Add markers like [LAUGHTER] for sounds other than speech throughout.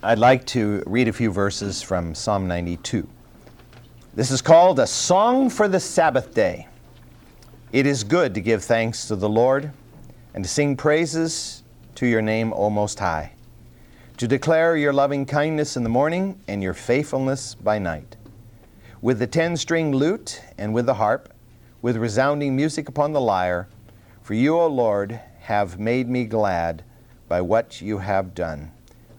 I'd like to read a few verses from Psalm 92. This is called a song for the Sabbath day. It is good to give thanks to the Lord and to sing praises to your name, O Most High, to declare your loving kindness in the morning and your faithfulness by night. With the ten string lute and with the harp, with resounding music upon the lyre, for you, O Lord, have made me glad by what you have done.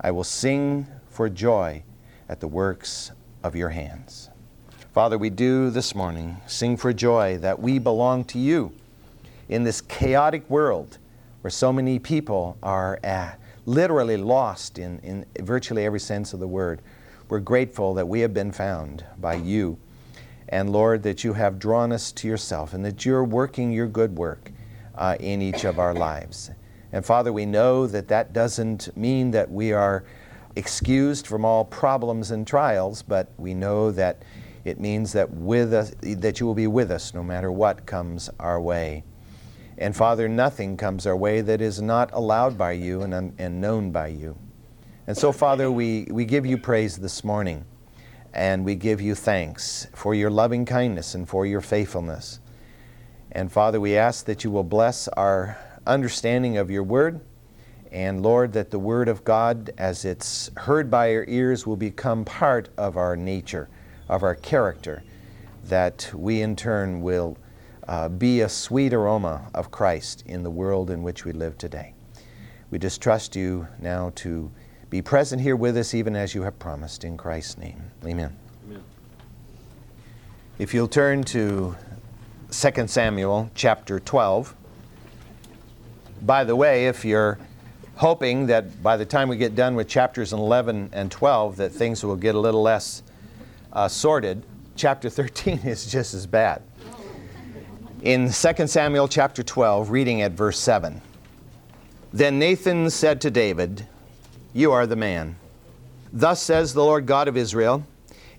I will sing for joy at the works of your hands. Father, we do this morning sing for joy that we belong to you in this chaotic world where so many people are uh, literally lost in, in virtually every sense of the word. We're grateful that we have been found by you. And Lord, that you have drawn us to yourself and that you're working your good work uh, in each of our lives. And Father, we know that that doesn't mean that we are excused from all problems and trials, but we know that it means that with us, that you will be with us no matter what comes our way. And Father, nothing comes our way that is not allowed by you and, and known by you. And so, Father, we, we give you praise this morning and we give you thanks for your loving kindness and for your faithfulness. And Father, we ask that you will bless our understanding of your word. And Lord, that the word of God, as it's heard by our ears, will become part of our nature, of our character, that we in turn will uh, be a sweet aroma of Christ in the world in which we live today. We just trust you now to be present here with us, even as you have promised, in Christ's name. Amen. Amen. If you'll turn to 2 Samuel chapter 12. By the way, if you're hoping that by the time we get done with chapters 11 and 12 that things will get a little less uh, sordid, chapter 13 [LAUGHS] is just as bad. In 2 Samuel chapter 12, reading at verse 7, Then Nathan said to David, You are the man. Thus says the Lord God of Israel,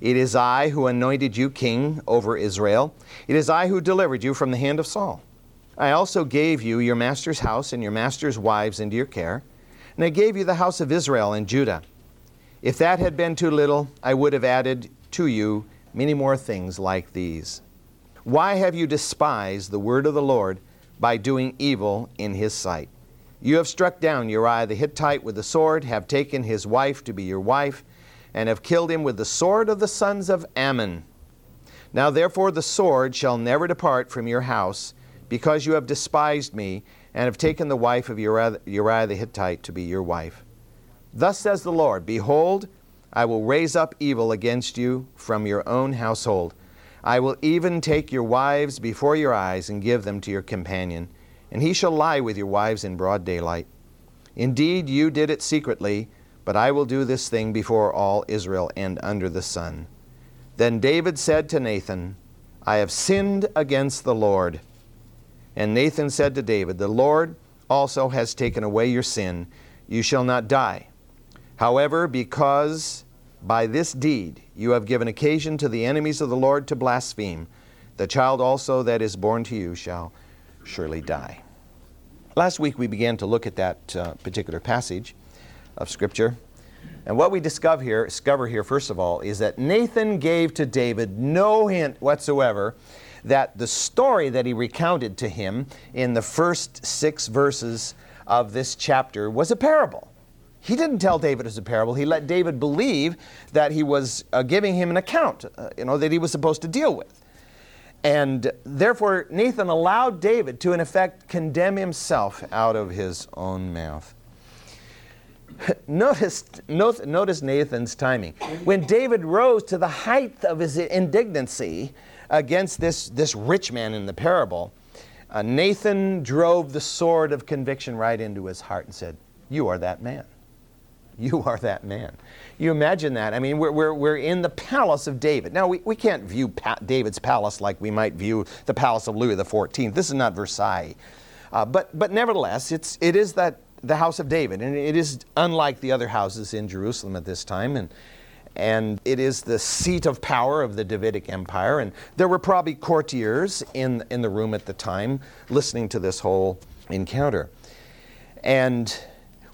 It is I who anointed you king over Israel. It is I who delivered you from the hand of Saul. I also gave you your master's house and your master's wives into your care, and I gave you the house of Israel and Judah. If that had been too little, I would have added to you many more things like these. Why have you despised the word of the Lord by doing evil in his sight? You have struck down Uriah the Hittite with the sword, have taken his wife to be your wife, and have killed him with the sword of the sons of Ammon. Now therefore the sword shall never depart from your house because you have despised me and have taken the wife of Uriah, Uriah the Hittite to be your wife. Thus says the Lord Behold, I will raise up evil against you from your own household. I will even take your wives before your eyes and give them to your companion, and he shall lie with your wives in broad daylight. Indeed, you did it secretly, but I will do this thing before all Israel and under the sun. Then David said to Nathan, I have sinned against the Lord. And Nathan said to David, The Lord also has taken away your sin. You shall not die. However, because by this deed you have given occasion to the enemies of the Lord to blaspheme, the child also that is born to you shall surely die. Last week we began to look at that uh, particular passage of Scripture. And what we discover here, discover here, first of all, is that Nathan gave to David no hint whatsoever that the story that he recounted to him in the first six verses of this chapter was a parable. He didn't tell David it was a parable. He let David believe that he was uh, giving him an account, uh, you know, that he was supposed to deal with. And therefore, Nathan allowed David to, in effect, condemn himself out of his own mouth. [LAUGHS] Notice, notice Nathan's timing. When David rose to the height of his indignancy, against this, this rich man in the parable, uh, Nathan drove the sword of conviction right into his heart and said, You are that man. You are that man. You imagine that. I mean, we're, we're, we're in the palace of David. Now, we, we can't view pa- David's palace like we might view the palace of Louis XIV. This is not Versailles. Uh, but, but nevertheless, it's, it is that the house of David, and it is unlike the other houses in Jerusalem at this time. And, and it is the seat of power of the Davidic Empire. And there were probably courtiers in, in the room at the time listening to this whole encounter. And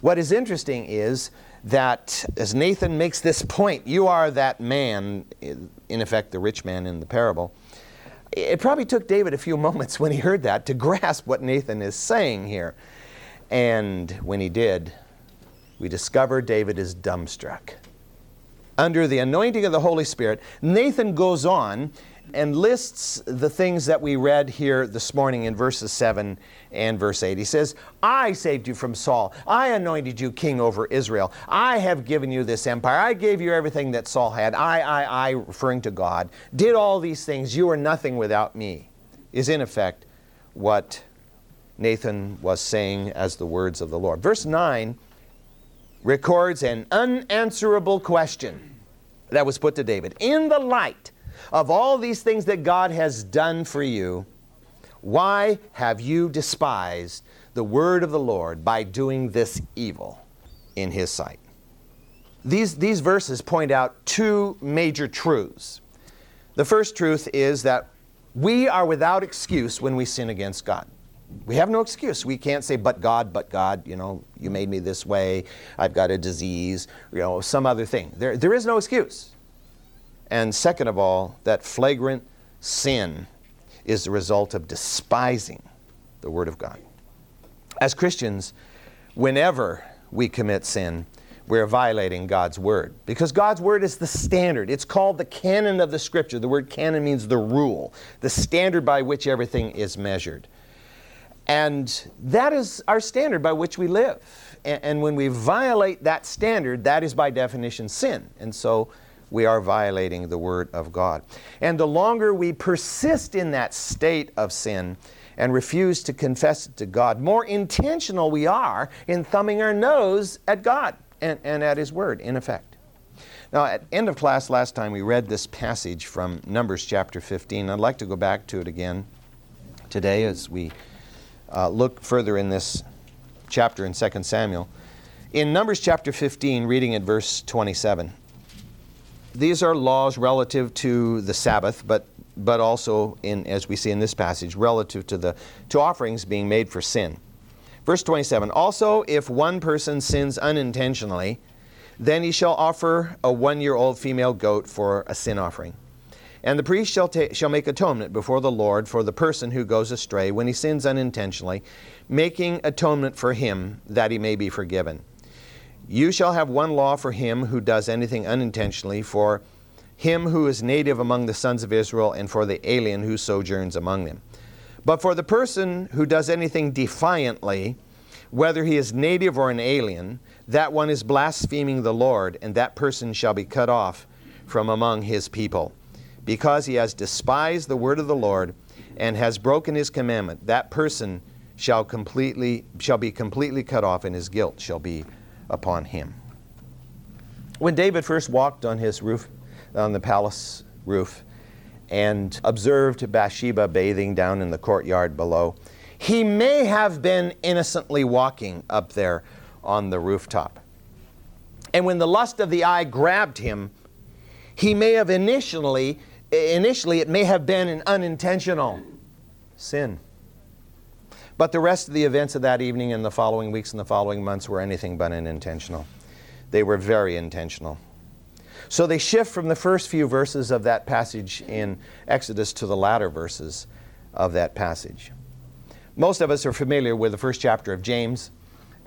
what is interesting is that as Nathan makes this point, you are that man, in effect, the rich man in the parable. It probably took David a few moments when he heard that to grasp what Nathan is saying here. And when he did, we discover David is dumbstruck. Under the anointing of the Holy Spirit, Nathan goes on and lists the things that we read here this morning in verses 7 and verse 8. He says, I saved you from Saul. I anointed you king over Israel. I have given you this empire. I gave you everything that Saul had. I, I, I, referring to God, did all these things. You are nothing without me, is in effect what Nathan was saying as the words of the Lord. Verse 9 records an unanswerable question that was put to David. In the light of all these things that God has done for you, why have you despised the word of the Lord by doing this evil in his sight? These, these verses point out two major truths. The first truth is that we are without excuse when we sin against God. We have no excuse. We can't say, but God, but God, you know, you made me this way, I've got a disease, you know, some other thing. There, there is no excuse. And second of all, that flagrant sin is the result of despising the Word of God. As Christians, whenever we commit sin, we're violating God's Word. Because God's Word is the standard. It's called the canon of the Scripture. The word canon means the rule, the standard by which everything is measured. And that is our standard by which we live. And, when we violate that standard, that is by definition sin. And so we are violating the Word of God. And the longer we persist in that state of sin and refuse to confess it to God, more intentional we are in thumbing our nose at God and, and at His Word, in effect. Now, at end of class last time, we read this passage from Numbers chapter 15. I'd like to go back to it again today as we uh, look further in this chapter in 2 Samuel. In Numbers chapter 15, reading at verse 27, these are laws relative to the Sabbath, but but also in as we see in this passage relative to the to offerings being made for sin. Verse 27 Also if one person sins unintentionally, then he shall offer a one year old female goat for a sin offering. And the priest shall, ta- shall make atonement before the Lord for the person who goes astray when he sins unintentionally, making atonement for him that he may be forgiven. You shall have one law for him who does anything unintentionally, for him who is native among the sons of Israel, and for the alien who sojourns among them. But for the person who does anything defiantly, whether he is native or an alien, that one is blaspheming the Lord, and that person shall be cut off from among his people. Because he has despised the word of the Lord and has broken his commandment, that person shall completely shall be completely cut off, and his guilt shall be upon him. When David first walked on his roof, on the palace roof, and observed Bathsheba bathing down in the courtyard below, he may have been innocently walking up there on the rooftop. And when the lust of the eye grabbed him, he may have initially, initially, it may have been an unintentional sin. But the rest of the events of that evening and the following weeks and the following months were anything but unintentional. They were very intentional. So they shift from the first few verses of that passage in Exodus to the latter verses of that passage. Most of us are familiar with the first chapter of James,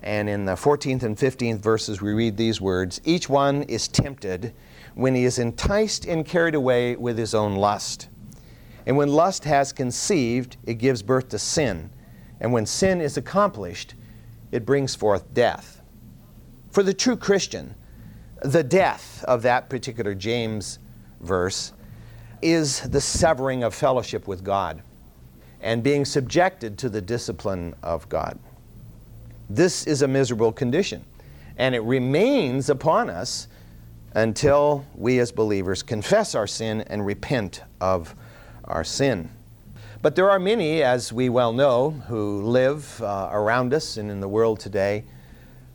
and in the 14th and 15th verses we read these words Each one is tempted when he is enticed and carried away with his own lust. And when lust has conceived, it gives birth to sin. And when sin is accomplished, it brings forth death. For the true Christian, the death of that particular James verse is the severing of fellowship with God and being subjected to the discipline of God. This is a miserable condition, and it remains upon us until we as believers confess our sin and repent of our sin. But there are many, as we well know, who live uh, around us and in the world today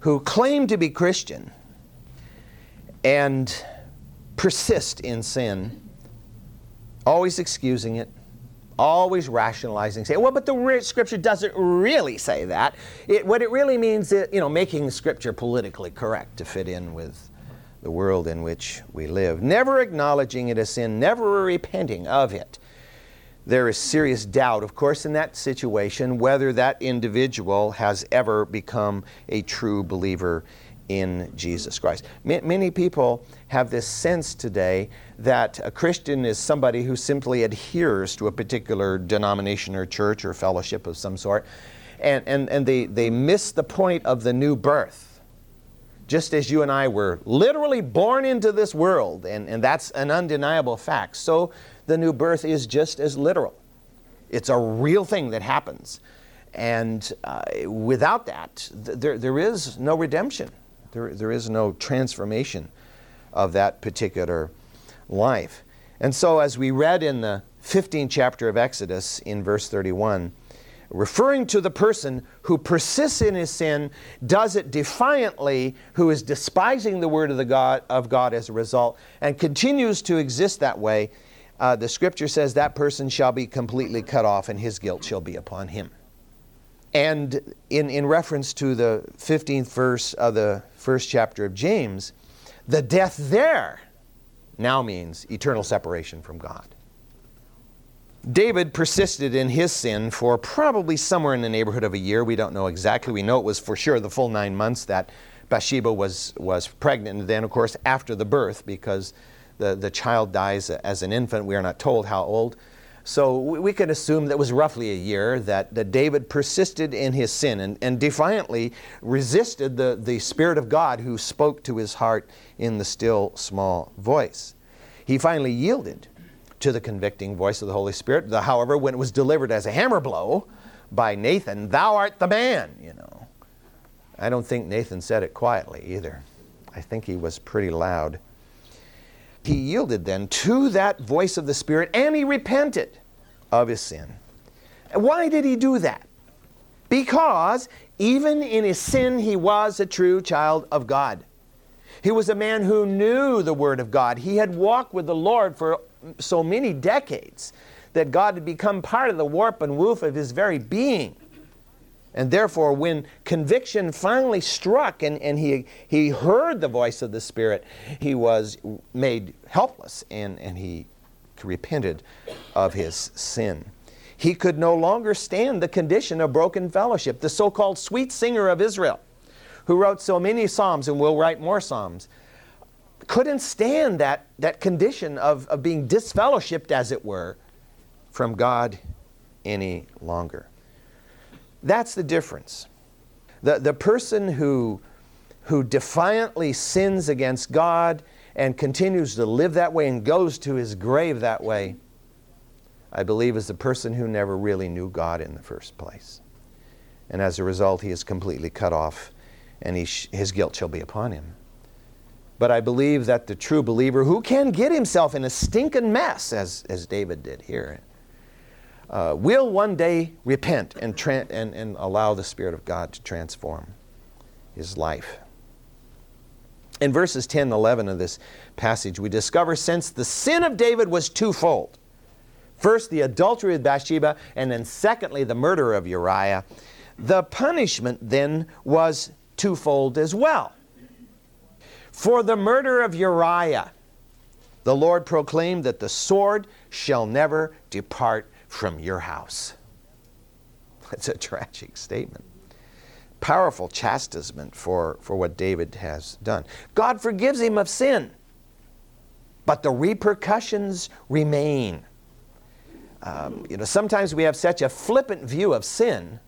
who claim to be Christian and persist in sin, always excusing it, always rationalizing, saying, well, but the scripture doesn't really say that. It, what it really means is, you know, making scripture politically correct to fit in with the world in which we live. Never acknowledging it as sin, never repenting of it. There is serious doubt, of course, in that situation whether that individual has ever become a true believer in Jesus Christ. Many people have this sense today that a Christian is somebody who simply adheres to a particular denomination or church or fellowship of some sort, and, and, and they, they miss the point of the new birth. Just as you and I were literally born into this world, and, and that's an undeniable fact, so the new birth is just as literal. It's a real thing that happens. And uh, without that, th- there, there is no redemption. There, there is no transformation of that particular life. And so, as we read in the 15th chapter of Exodus in verse 31, referring to the person who persists in his sin, does it defiantly, who is despising the word of, the God, of God as a result, and continues to exist that way, uh, the scripture says that person shall be completely cut off and his guilt shall be upon him. And in, in reference to the 15th verse of the first chapter of James, the death there now means eternal separation from God. David persisted in his sin for probably somewhere in the neighborhood of a year. We don't know exactly. We know it was for sure the full nine months that Bathsheba was, was pregnant. And then, of course, after the birth, because the, the child dies as an infant, we are not told how old. So we can assume that was roughly a year that, that David persisted in his sin and, and defiantly resisted the, the Spirit of God who spoke to his heart in the still small voice. He finally yielded to the convicting voice of the Holy Spirit. The, however, when it was delivered as a hammer blow by Nathan, Thou art the man, you know. I don't think Nathan said it quietly either. I think he was pretty loud. He yielded then to that voice of the Spirit and he repented of his sin. Why did he do that? Because even in his sin, he was a true child of God. He was a man who knew the Word of God. He had walked with the Lord for so many decades that God had become part of the warp and woof of his very being. And therefore, when conviction finally struck and, and he, he heard the voice of the Spirit, he was made helpless and, and he repented of his sin. He could no longer stand the condition of broken fellowship. The so called sweet singer of Israel, who wrote so many Psalms and will write more Psalms, couldn't stand that, that condition of, of being disfellowshipped, as it were, from God any longer. That's the difference. The, the person who, who defiantly sins against God and continues to live that way and goes to his grave that way, I believe is the person who never really knew God in the first place. And as a result, he is completely cut off and sh- his guilt shall be upon him. But I believe that the true believer who can get himself in a stinking mess, as, as David did here, uh, will one day repent and, tra- and, and allow the Spirit of God to transform his life. In verses 10 and 11 of this passage, we discover since the sin of David was twofold first, the adultery with Bathsheba, and then, secondly, the murder of Uriah, the punishment then was twofold as well. For the murder of Uriah, the Lord proclaimed that the sword shall never depart from your house. [LAUGHS] That's a tragic statement. Powerful chastisement for, for what David has done. God forgives him of sin, but the repercussions remain. Um, you know, sometimes we have such a flippant view of sin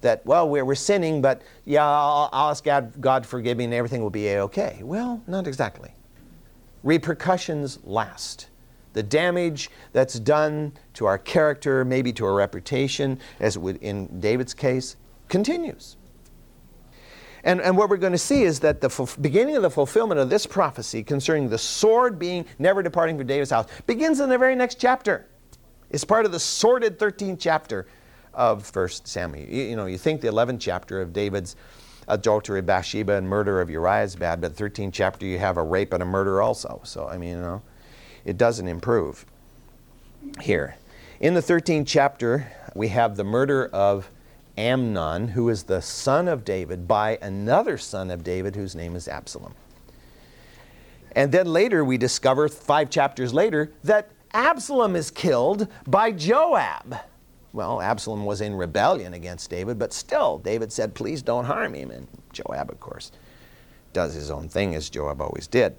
that, well, we're, we're sinning, but yeah, I'll, I'll ask God, God forgive me and everything will be okay. Well, not exactly. Repercussions last the damage that's done to our character, maybe to our reputation, as it would in David's case, continues. And, and what we're going to see is that the beginning of the fulfillment of this prophecy concerning the sword being never departing from David's house begins in the very next chapter. It's part of the sordid 13th chapter of 1 Samuel. You, you know, you think the 11th chapter of David's adultery Bathsheba and murder of Uriah is bad, but 13th chapter you have a rape and a murder also. So, I mean, you know it doesn't improve here. In the 13th chapter, we have the murder of Amnon, who is the son of David, by another son of David whose name is Absalom. And then later we discover, five chapters later, that Absalom is killed by Joab. Well, Absalom was in rebellion against David, but still, David said, Please don't harm him. And Joab, of course, does his own thing, as Joab always did.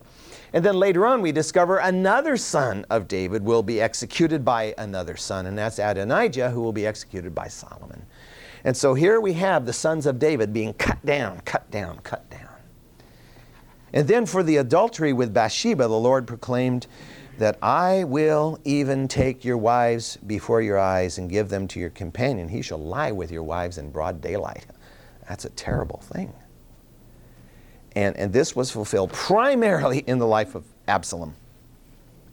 And then later on, we discover another son of David will be executed by another son, and that's Adonijah, who will be executed by Solomon. And so here we have the sons of David being cut down, cut down, cut down. And then for the adultery with Bathsheba, the Lord proclaimed that I will even take your wives before your eyes and give them to your companion. He shall lie with your wives in broad daylight. That's a terrible thing. And, and this was fulfilled primarily in the life of Absalom.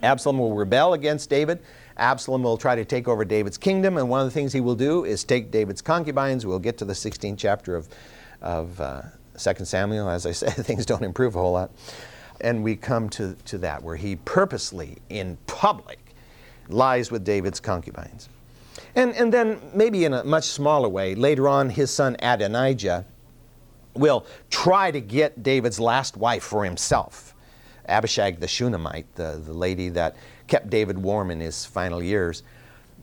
Absalom will rebel against David. Absalom will try to take over David's kingdom, and one of the things he will do is take David's concubines. We'll get to the 16th chapter of, of uh, 2 Samuel. As I said, [LAUGHS] things don't improve a whole lot. And we come to, to that where he purposely, in public, lies with David's concubines. And, and then, maybe in a much smaller way, later on, his son Adonijah will try to get David's last wife for himself. Abishag the Shunammite, the, the lady that kept David warm in his final years,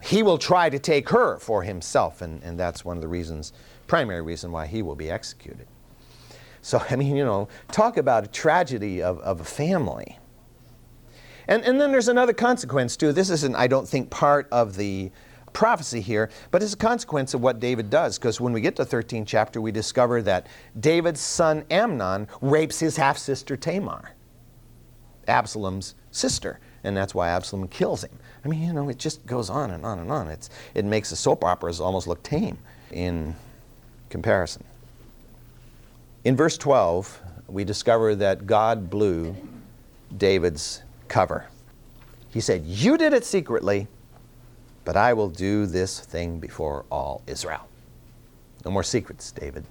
he will try to take her for himself, and, and that's one of the reasons, primary reason why he will be executed. So, [LAUGHS] I mean, you know, talk about a tragedy of, of a family. And, and then there's another consequence, too. This isn't, I don't think, part of the prophecy here, but it's a consequence of what David does. Because when we get to 13th chapter, we discover that David's son Amnon rapes his half sister Tamar, Absalom's sister. And that's why Absalom kills him. I mean, you know, it just goes on and on and on. It's, it makes the soap operas almost look tame in comparison. In verse 12, we discover that God blew David's cover. He said, You did it secretly, but I will do this thing before all Israel. No more secrets, David.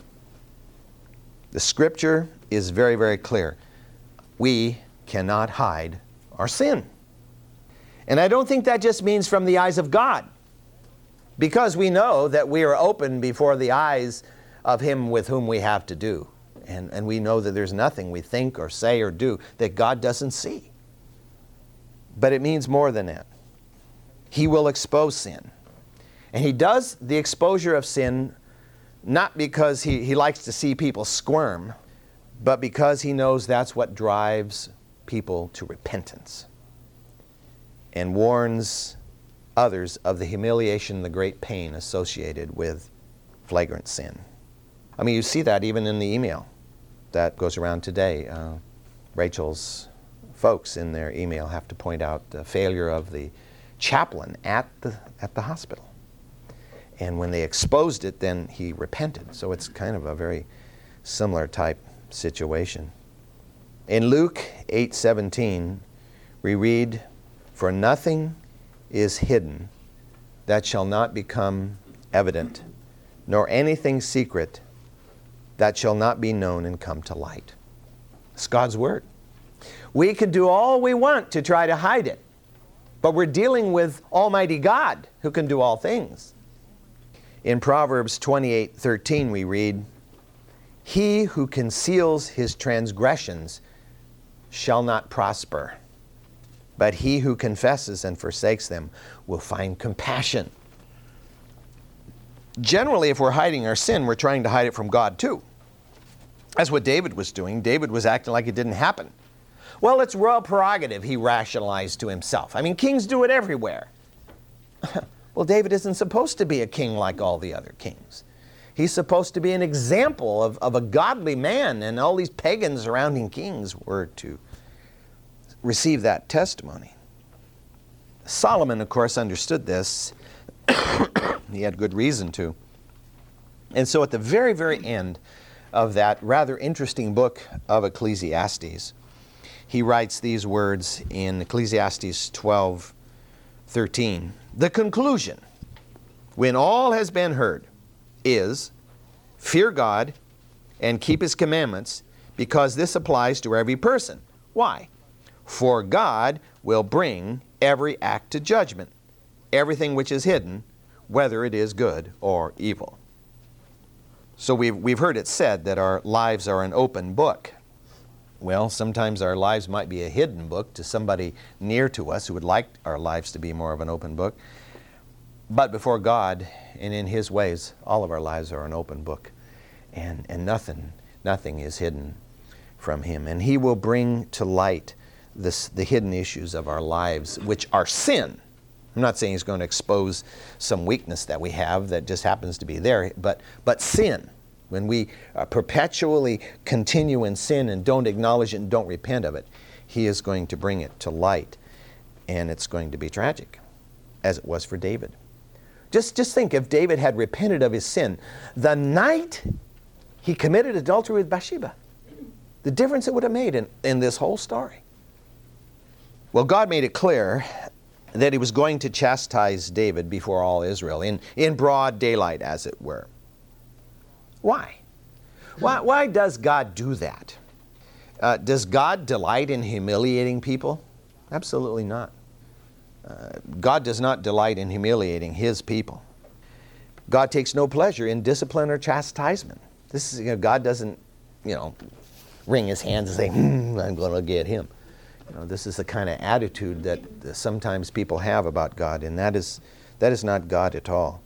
The scripture is very, very clear. We cannot hide our sin. And I don't think that just means from the eyes of God, because we know that we are open before the eyes of Him with whom we have to do. And, and we know that there's nothing we think or say or do that God doesn't see. But it means more than that. He will expose sin. And He does the exposure of sin not because he, he likes to see people squirm, but because He knows that's what drives people to repentance and warns others of the humiliation the great pain associated with flagrant sin. I mean, you see that even in the email that goes around today. Uh, Rachel's folks in their email have to point out the failure of the chaplain at the, at the hospital. And when they exposed it, then he repented. So it's kind of a very similar type situation. In Luke 8:17, we read, "For nothing is hidden that shall not become evident, nor anything secret that shall not be known and come to light. It's God's Word. We could do all we want to try to hide it, but we're dealing with Almighty God who can do all things. In Proverbs 28 13, we read, He who conceals his transgressions shall not prosper, but he who confesses and forsakes them will find compassion. Generally, if we're hiding our sin, we're trying to hide it from God too. That's what David was doing. David was acting like it didn't happen. Well, it's royal prerogative, he rationalized to himself. I mean, kings do it everywhere. [LAUGHS] well, David isn't supposed to be a king like all the other kings. He's supposed to be an example of, of a godly man, and all these pagans surrounding kings were to receive that testimony. Solomon, of course, understood this. [COUGHS] he had good reason to. And so at the very, very end, of that rather interesting book of Ecclesiastes. He writes these words in Ecclesiastes 12 13. The conclusion, when all has been heard, is fear God and keep His commandments, because this applies to every person. Why? For God will bring every act to judgment, everything which is hidden, whether it is good or evil. So we've, we've heard it said that our lives are an open book. Well, sometimes our lives might be a hidden book to somebody near to us who would like our lives to be more of an open book. But before God and in His ways, all of our lives are an open book. And, and nothing, nothing is hidden from Him. And He will bring to light this, the hidden issues of our lives, which are sin. I'm not saying He's going to expose some weakness that we have that just happens to be there, but, but sin. When we uh, perpetually continue in sin and don't acknowledge it and don't repent of it, He is going to bring it to light. And it's going to be tragic, as it was for David. Just, just think if David had repented of his sin the night he committed adultery with Bathsheba, the difference it would have made in, in this whole story. Well, God made it clear that he was going to chastise David before all Israel, in, in broad daylight, as it were. Why? Why, why does God do that? Uh, does God delight in humiliating people? Absolutely not. Uh, God does not delight in humiliating His people. God takes no pleasure in discipline or chastisement. This is, you know, God doesn't, you know, wring His hands and say, hmm, I'm going to get him. You know, this is the kind of attitude that sometimes people have about God, and that is, that is not God at all.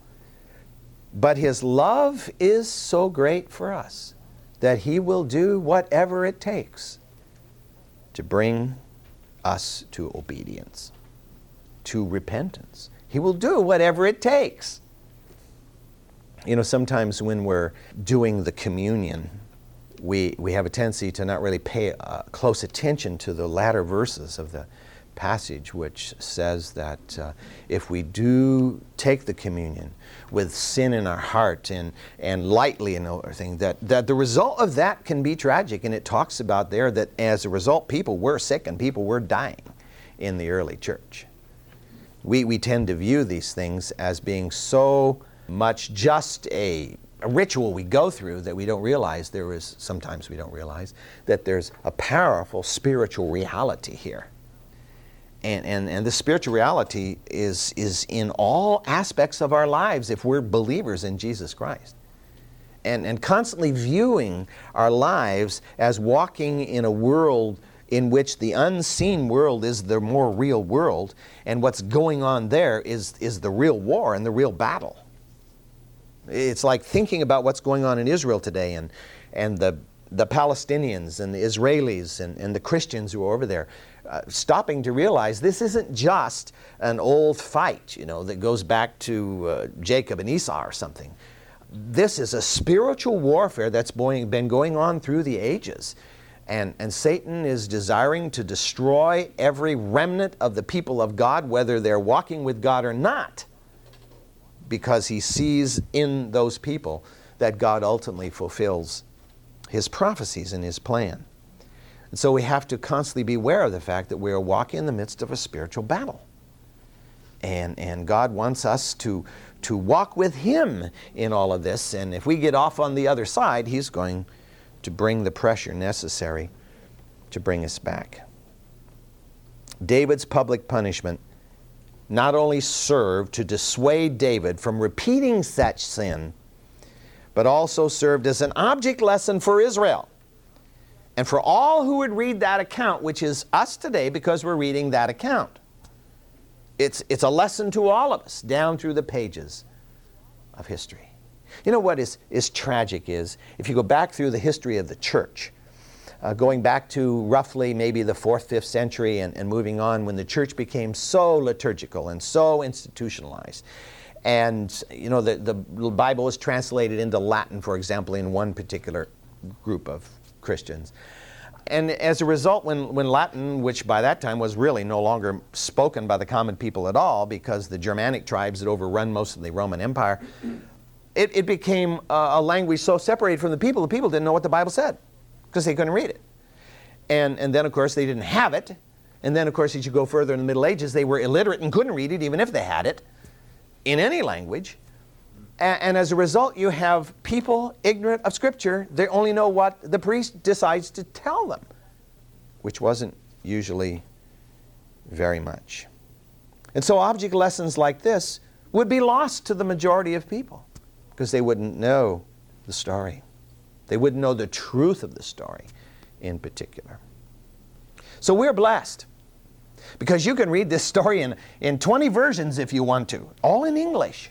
But His love is so great for us that He will do whatever it takes to bring us to obedience to repentance. He will do whatever it takes. You know, sometimes when we're doing the communion, we, we have a tendency to not really pay uh, close attention to the latter verses of the passage, which says that uh, if we do take the communion with sin in our heart and, and lightly and everything, that, that the result of that can be tragic. And it talks about there that as a result, people were sick and people were dying in the early church we, we tend to view these things as being so much just a, a, ritual we go through that we don't realize there is, sometimes we don't realize, that there's a powerful spiritual reality here. And, and, and the spiritual reality is, is in all aspects of our lives if we're believers in Jesus Christ. And, and constantly viewing our lives as walking in a world in which the unseen world is the more real world, and what's going on there is, is the real war and the real battle. It's like thinking about what's going on in Israel today and, and the, the Palestinians and the Israelis and, and the Christians who are over there. Uh, stopping to realize this isn't just an old fight, you know, that goes back to uh, Jacob and Esau or something. This is a spiritual warfare that's been going on through the ages. And, and Satan is desiring to destroy every remnant of the people of God, whether they're walking with God or not, because he sees in those people that God ultimately fulfills his prophecies and his plan. And so we have to constantly be aware of the fact that we are walking in the midst of a spiritual battle. And, and God wants us to, to walk with Him in all of this. And if we get off on the other side, He's going to bring the pressure necessary to bring us back. David's public punishment not only served to dissuade David from repeating such sin, but also served as an object lesson for Israel. And for all who would read that account, which is us today because we're reading that account. It's, it's a lesson to all of us down through the pages of history. You know what is, is tragic is if you go back through the history of the church, uh, going back to roughly maybe the fourth, fifth century and, and moving on, when the church became so liturgical and so institutionalized. And, you know, the, the Bible was translated into Latin, for example, in one particular group of Christians. And as a result, when, when Latin, which by that time was really no longer spoken by the common people at all, because the Germanic tribes had overrun most of the Roman Empire, it, it became a, a language so separated from the people, the people didn't know what the Bible said because they couldn't read it. And, and then, of course, they didn't have it. And then, of course, as you go further in the Middle Ages, they were illiterate and couldn't read it, even if they had it, in any language. And, and as a result, you have people ignorant of Scripture. They only know what the priest decides to tell them, which wasn't usually very much. And so object lessons like this would be lost to the majority of people because they wouldn't know the story. They wouldn't know the truth of the story in particular. So we're blessed because you can read this story in, in 20 versions if you want to, all in English.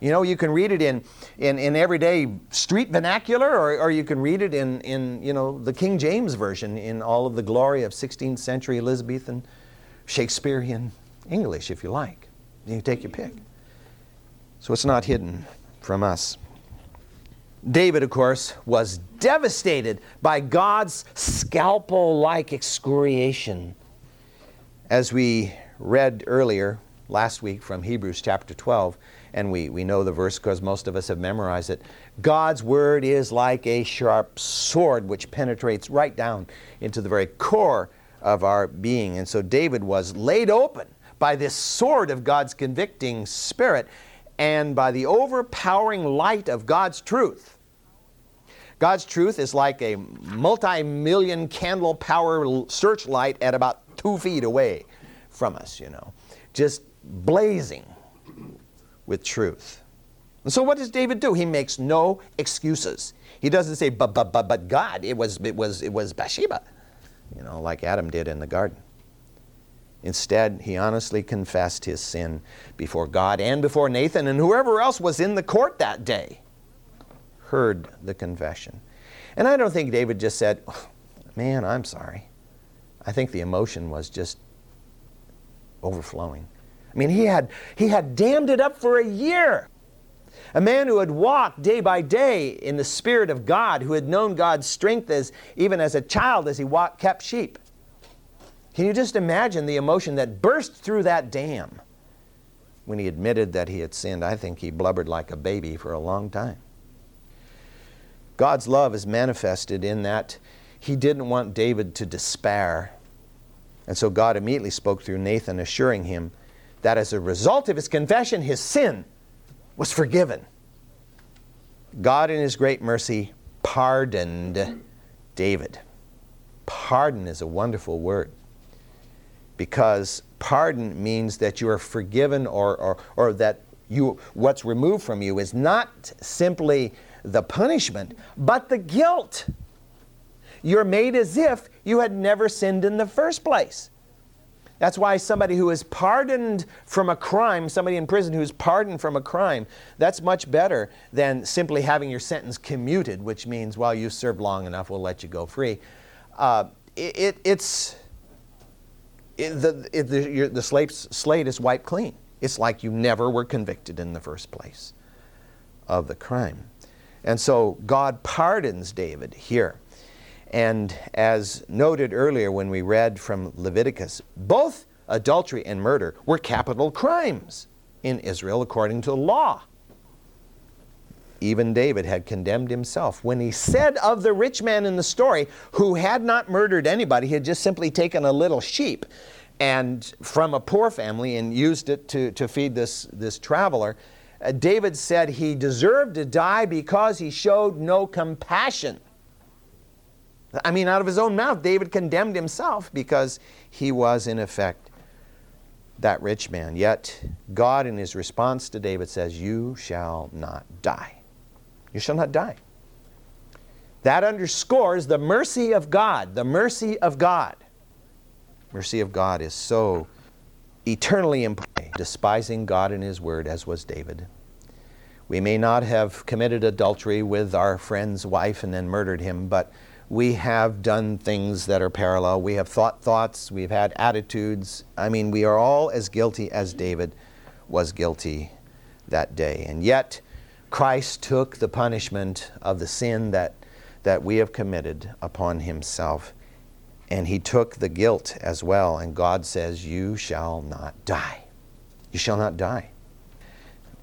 You know, you can read it in, in, in everyday street vernacular, or, or you can read it in, in, you know, the King James Version in all of the glory of 16th century Elizabethan Shakespearean English, if you like. You take your pick. So it's not hidden from us. David, of course, was devastated by God's scalpel like excoriation. As we read earlier last week from Hebrews chapter 12, and we, we know the verse because most of us have memorized it God's word is like a sharp sword which penetrates right down into the very core of our being. And so David was laid open by this sword of God's convicting spirit and by the overpowering light of God's truth. God's truth is like a multi million candle power searchlight at about two feet away from us, you know, just blazing with truth. And so what does David do? He makes no excuses. He doesn't say, but, but, but, but God, it was, it, was, it was Bathsheba, you know, like Adam did in the garden. Instead, he honestly confessed his sin before God and before Nathan and whoever else was in the court that day heard the confession. And I don't think David just said, Man, I'm sorry. I think the emotion was just overflowing. I mean, he had, he had dammed it up for a year. A man who had walked day by day in the Spirit of God, who had known God's strength as even as a child as he walked, kept sheep. Can you just imagine the emotion that burst through that dam when he admitted that he had sinned? I think he blubbered like a baby for a long time. God's love is manifested in that he didn't want David to despair. And so God immediately spoke through Nathan, assuring him that as a result of his confession, his sin was forgiven. God, in his great mercy, pardoned David. Pardon is a wonderful word because pardon means that you are forgiven or, or, or that you, what's removed from you is not simply the punishment, but the guilt. You're made as if you had never sinned in the first place. That's why somebody who is pardoned from a crime, somebody in prison who is pardoned from a crime, that's much better than simply having your sentence commuted, which means, well, you served long enough, we'll let you go free. Uh, it, it, it's it, the, it, the, your, the slate, slate is wiped clean. It's like you never were convicted in the first place of the crime. And so God pardons David here. And as noted earlier when we read from Leviticus, both adultery and murder were capital crimes in Israel according to the law. Even David had condemned himself when he said of the rich man in the story who had not murdered anybody, he had just simply taken a little sheep and from a poor family and used it to, to feed this, this traveler. Uh, David said he deserved to die because he showed no compassion. I mean, out of his own mouth, David condemned himself because he was, in effect, that rich man. Yet, God, in his response to David, says, You shall not die. You shall not die. That underscores the mercy of God, the mercy of God. Mercy of God is so eternally important, despising God and His Word, as was David. We may not have committed adultery with our friend's wife and then murdered him, but we have done things that are parallel. We have thought thoughts, we've had attitudes. I mean, we are all as guilty as David was guilty that day. And yet, Christ took the punishment of the sin that, that we have committed upon himself. And he took the guilt as well. And God says, You shall not die. You shall not die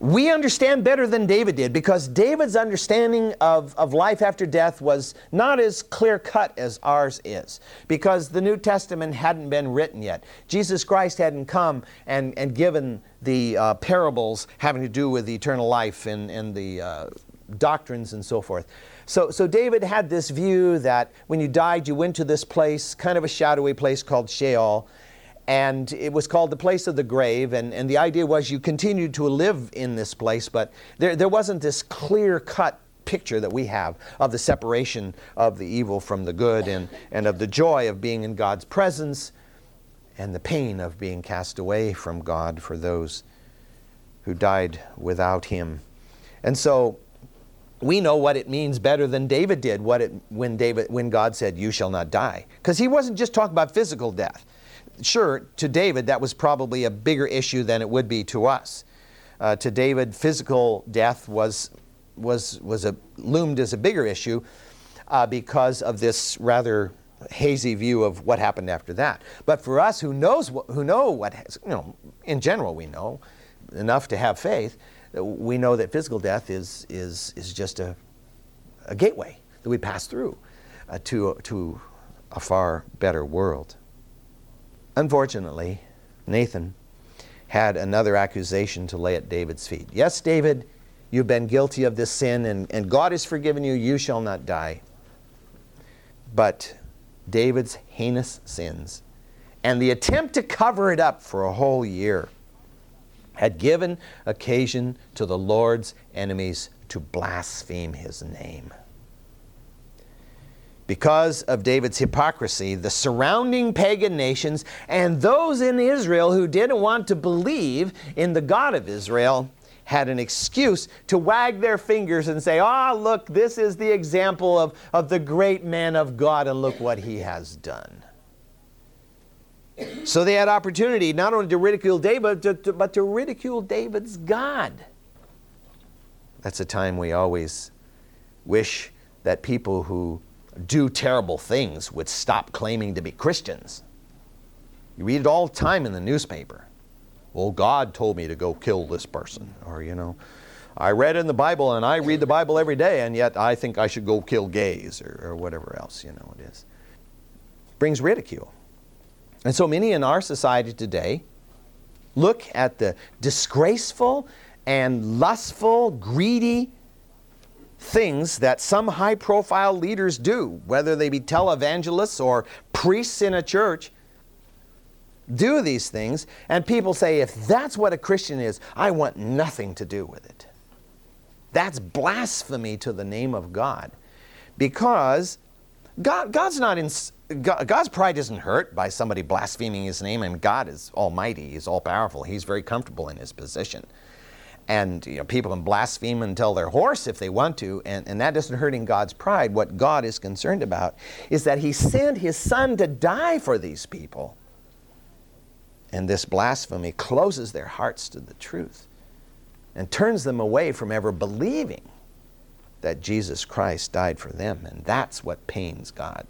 we understand better than David did because David's understanding of, of life after death was not as clear cut as ours is because the New Testament hadn't been written yet. Jesus Christ hadn't come and, and given the uh, parables having to do with eternal life and, and the uh, doctrines and so forth. So, so David had this view that when you died, you went to this place, kind of a shadowy place called Sheol, and it was called the place of the grave and, and the idea was you continued to live in this place but there, there wasn't this clear cut picture that we have of the separation of the evil from the good and, and of the joy of being in god's presence and the pain of being cast away from god for those who died without him and so we know what it means better than David did what it, when, David, when God said, You shall not die. Because he wasn't just talking about physical death. Sure, to David, that was probably a bigger issue than it would be to us. Uh, to David, physical death was, was, was a, loomed as a bigger issue uh, because of this rather hazy view of what happened after that. But for us who knows who know what you know in general we know enough to have faith, we know that physical death is, is, is just a, a gateway that we pass through uh, to, to a far better world. Unfortunately, Nathan had another accusation to lay at David's feet. Yes, David, you've been guilty of this sin, and, and God has forgiven you. You shall not die. But David's heinous sins and the attempt to cover it up for a whole year had given occasion to the Lord's enemies to blaspheme his name. Because of David's hypocrisy, the surrounding pagan nations and those in Israel who didn't want to believe in the God of Israel had an excuse to wag their fingers and say, Ah, oh, look, this is the example of, of the great man of God, and look what he has done. So they had opportunity not only to ridicule David, to, to, but to ridicule David's God. That's a time we always wish that people who do terrible things would stop claiming to be Christians. You read it all the time in the newspaper. Well, God told me to go kill this person. Or, you know, I read in the Bible and I read the Bible every day, and yet I think I should go kill gays or, or whatever else, you know, it is. Brings ridicule. And so many in our society today look at the disgraceful and lustful, greedy things that some high profile leaders do, whether they be televangelists or priests in a church, do these things. And people say, if that's what a Christian is, I want nothing to do with it. That's blasphemy to the name of God. Because God, God's not in, God's pride isn't hurt by somebody blaspheming his name, and God is almighty, he's all powerful, he's very comfortable in his position. And you know, people can blaspheme until they're hoarse if they want to, and, and that isn't hurting God's pride. What God is concerned about is that He sent His Son to die for these people. And this blasphemy closes their hearts to the truth and turns them away from ever believing that Jesus Christ died for them. And that's what pains God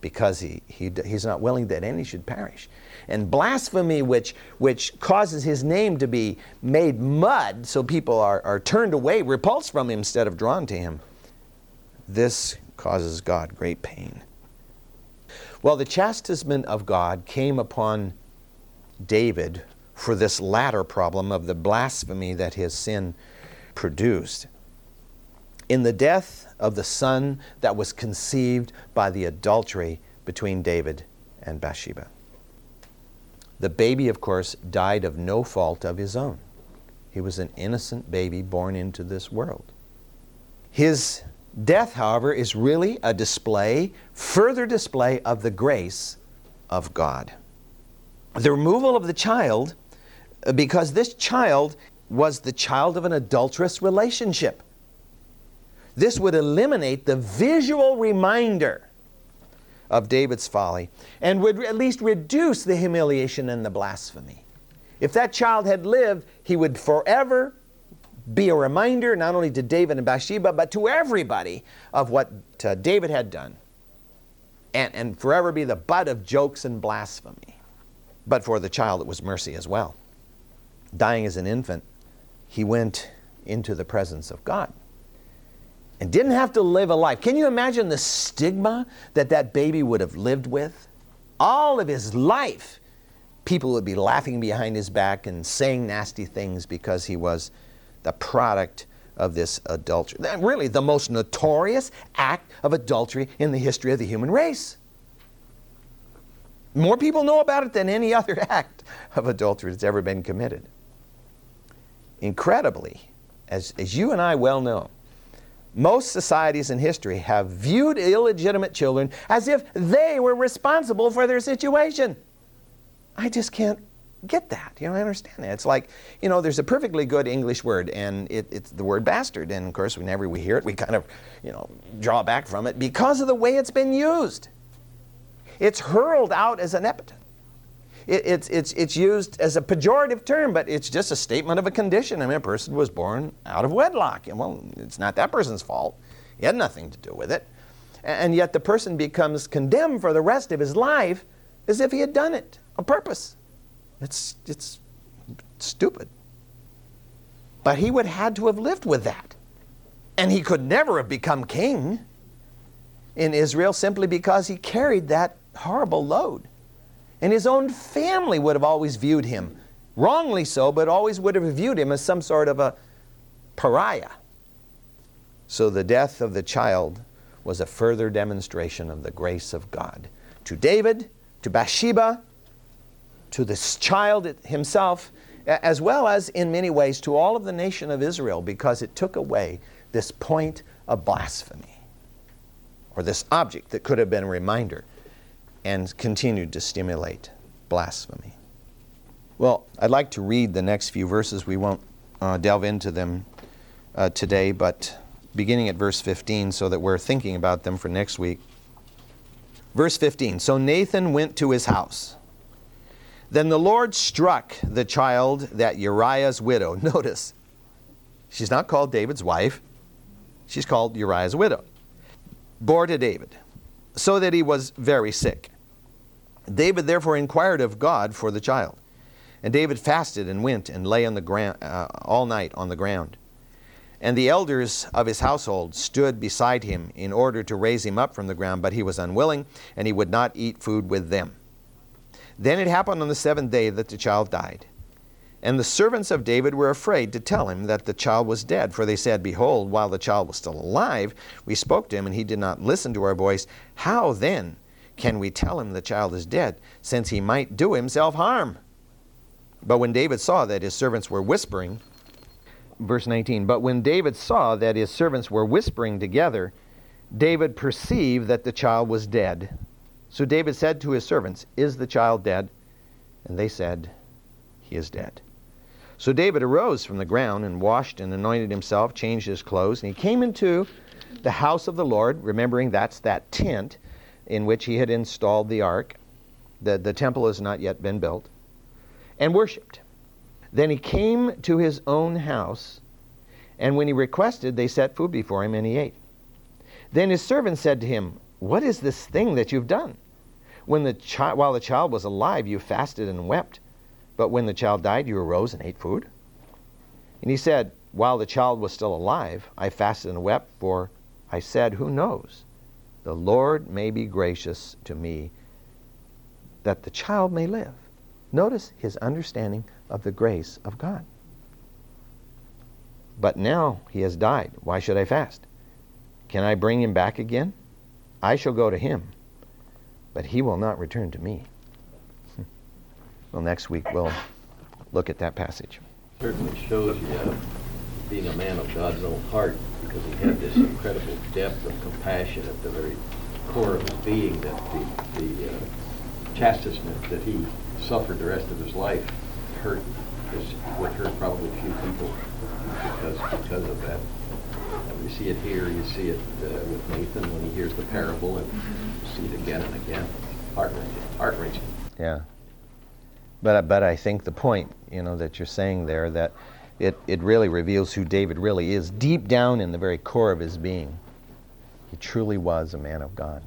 because he, he, he's not willing that any should perish. And blasphemy, which, which causes his name to be made mud so people are, are turned away, repulsed from him instead of drawn to him, this causes God great pain. Well, the chastisement of God came upon David for this latter problem of the blasphemy that his sin produced in the death of the son that was conceived by the adultery between David and Bathsheba. The baby, of course, died of no fault of his own. He was an innocent baby born into this world. His death, however, is really a display, further display of the grace of God. The removal of the child, because this child was the child of an adulterous relationship. This would eliminate the visual reminder of David's folly and would at least reduce the humiliation and the blasphemy. If that child had lived, he would forever be a reminder not only to David and Bathsheba, but to everybody of what uh, David had done. And, and forever be the butt of jokes and blasphemy. But for the child, it was mercy as well. Dying as an infant, he went into the presence of God and didn't have to live a life. Can you imagine the stigma that that baby would have lived with? All of his life, people would be laughing behind his back and saying nasty things because he was the product of this adultery. Really, the most notorious act of adultery in the history of the human race. More people know about it than any [LAUGHS] other act of adultery that's ever been committed. Incredibly, as, as you and I well know, most societies in history have viewed illegitimate children as if they were responsible for their situation. I just can't get that. You know, I understand that. It's like, you know, there's a perfectly good English word, and it, it's the word bastard. And of course, whenever we hear it, we kind of, you know, draw back from it because of the way it's been used. It's hurled out as an epithet. It, it's, it's, it's used as a pejorative term, but it's just a statement of a condition. I mean, a person was born out of wedlock. And well, it's not that person's fault. He had nothing to do with it. And yet the person becomes condemned for the rest of his life as if he had done it on purpose. It's, it's stupid. But he would have had to have lived with that. And he could never have become king in Israel simply because he carried that horrible load. And his own family would have always viewed him, wrongly so, but always would have viewed him as some sort of a pariah. So the death of the child was a further demonstration of the grace of God to David, to Bathsheba, to this child himself, as well as in many ways to all of the nation of Israel, because it took away this point of blasphemy, or this object that could have been a reminder and continued to stimulate blasphemy. Well, I'd like to read the next few verses. We won't uh, delve into them uh, today, but beginning at verse 15 so that we're thinking about them for next week. Verse 15 So Nathan went to his house. Then the Lord struck the child that Uriah's widow, [LAUGHS] notice, she's not called David's wife, she's called Uriah's widow, bore to David, so that he was very sick. David therefore inquired of God for the child. And David fasted and went and lay on the ground uh, all night on the ground. And the elders of his household stood beside him in order to raise him up from the ground, but he was unwilling, and he would not eat food with them. Then it happened on the seventh day that the child died. And the servants of David were afraid to tell him that the child was dead, for they said, Behold, while the child was still alive, we spoke to him, and he did not listen to our voice. How then can we tell him the child is dead, since he might do himself harm? But when David saw that his servants were whispering, verse 19, but when David saw that his servants were whispering together, David perceived that the child was dead. So David said to his servants, Is the child dead? And they said, He is dead. So David arose from the ground and washed and anointed himself, changed his clothes, and he came into the house of the Lord, remembering that's that tent in which he had installed the ark. The, the temple has not yet been built, and worshiped. Then he came to his own house, and when he requested, they set food before him, and he ate. Then his servant said to him, what is this thing that you've done? When the chi- while the child was alive, you fasted and wept, but when the child died, you arose and ate food? And he said, While the child was still alive, I fasted and wept, for I said, Who knows? The Lord may be gracious to me that the child may live. Notice his understanding of the grace of God. But now he has died. Why should I fast? Can I bring him back again? I shall go to him, but he will not return to me. Well, next week we'll look at that passage. Certainly shows you uh, being a man of God's own heart because he had this incredible depth of compassion at the very core of his being that the, the uh, chastisement that he suffered the rest of his life hurt would hurt probably a few people because because of that. You see it here, you see it uh, with Nathan when he hears the parable, and you see it again and again. Heart wrenching. Heart wrenching. Yeah. But, but I think the point, you know, that you're saying there, that it, it really reveals who David really is, deep down in the very core of his being. He truly was a man of God.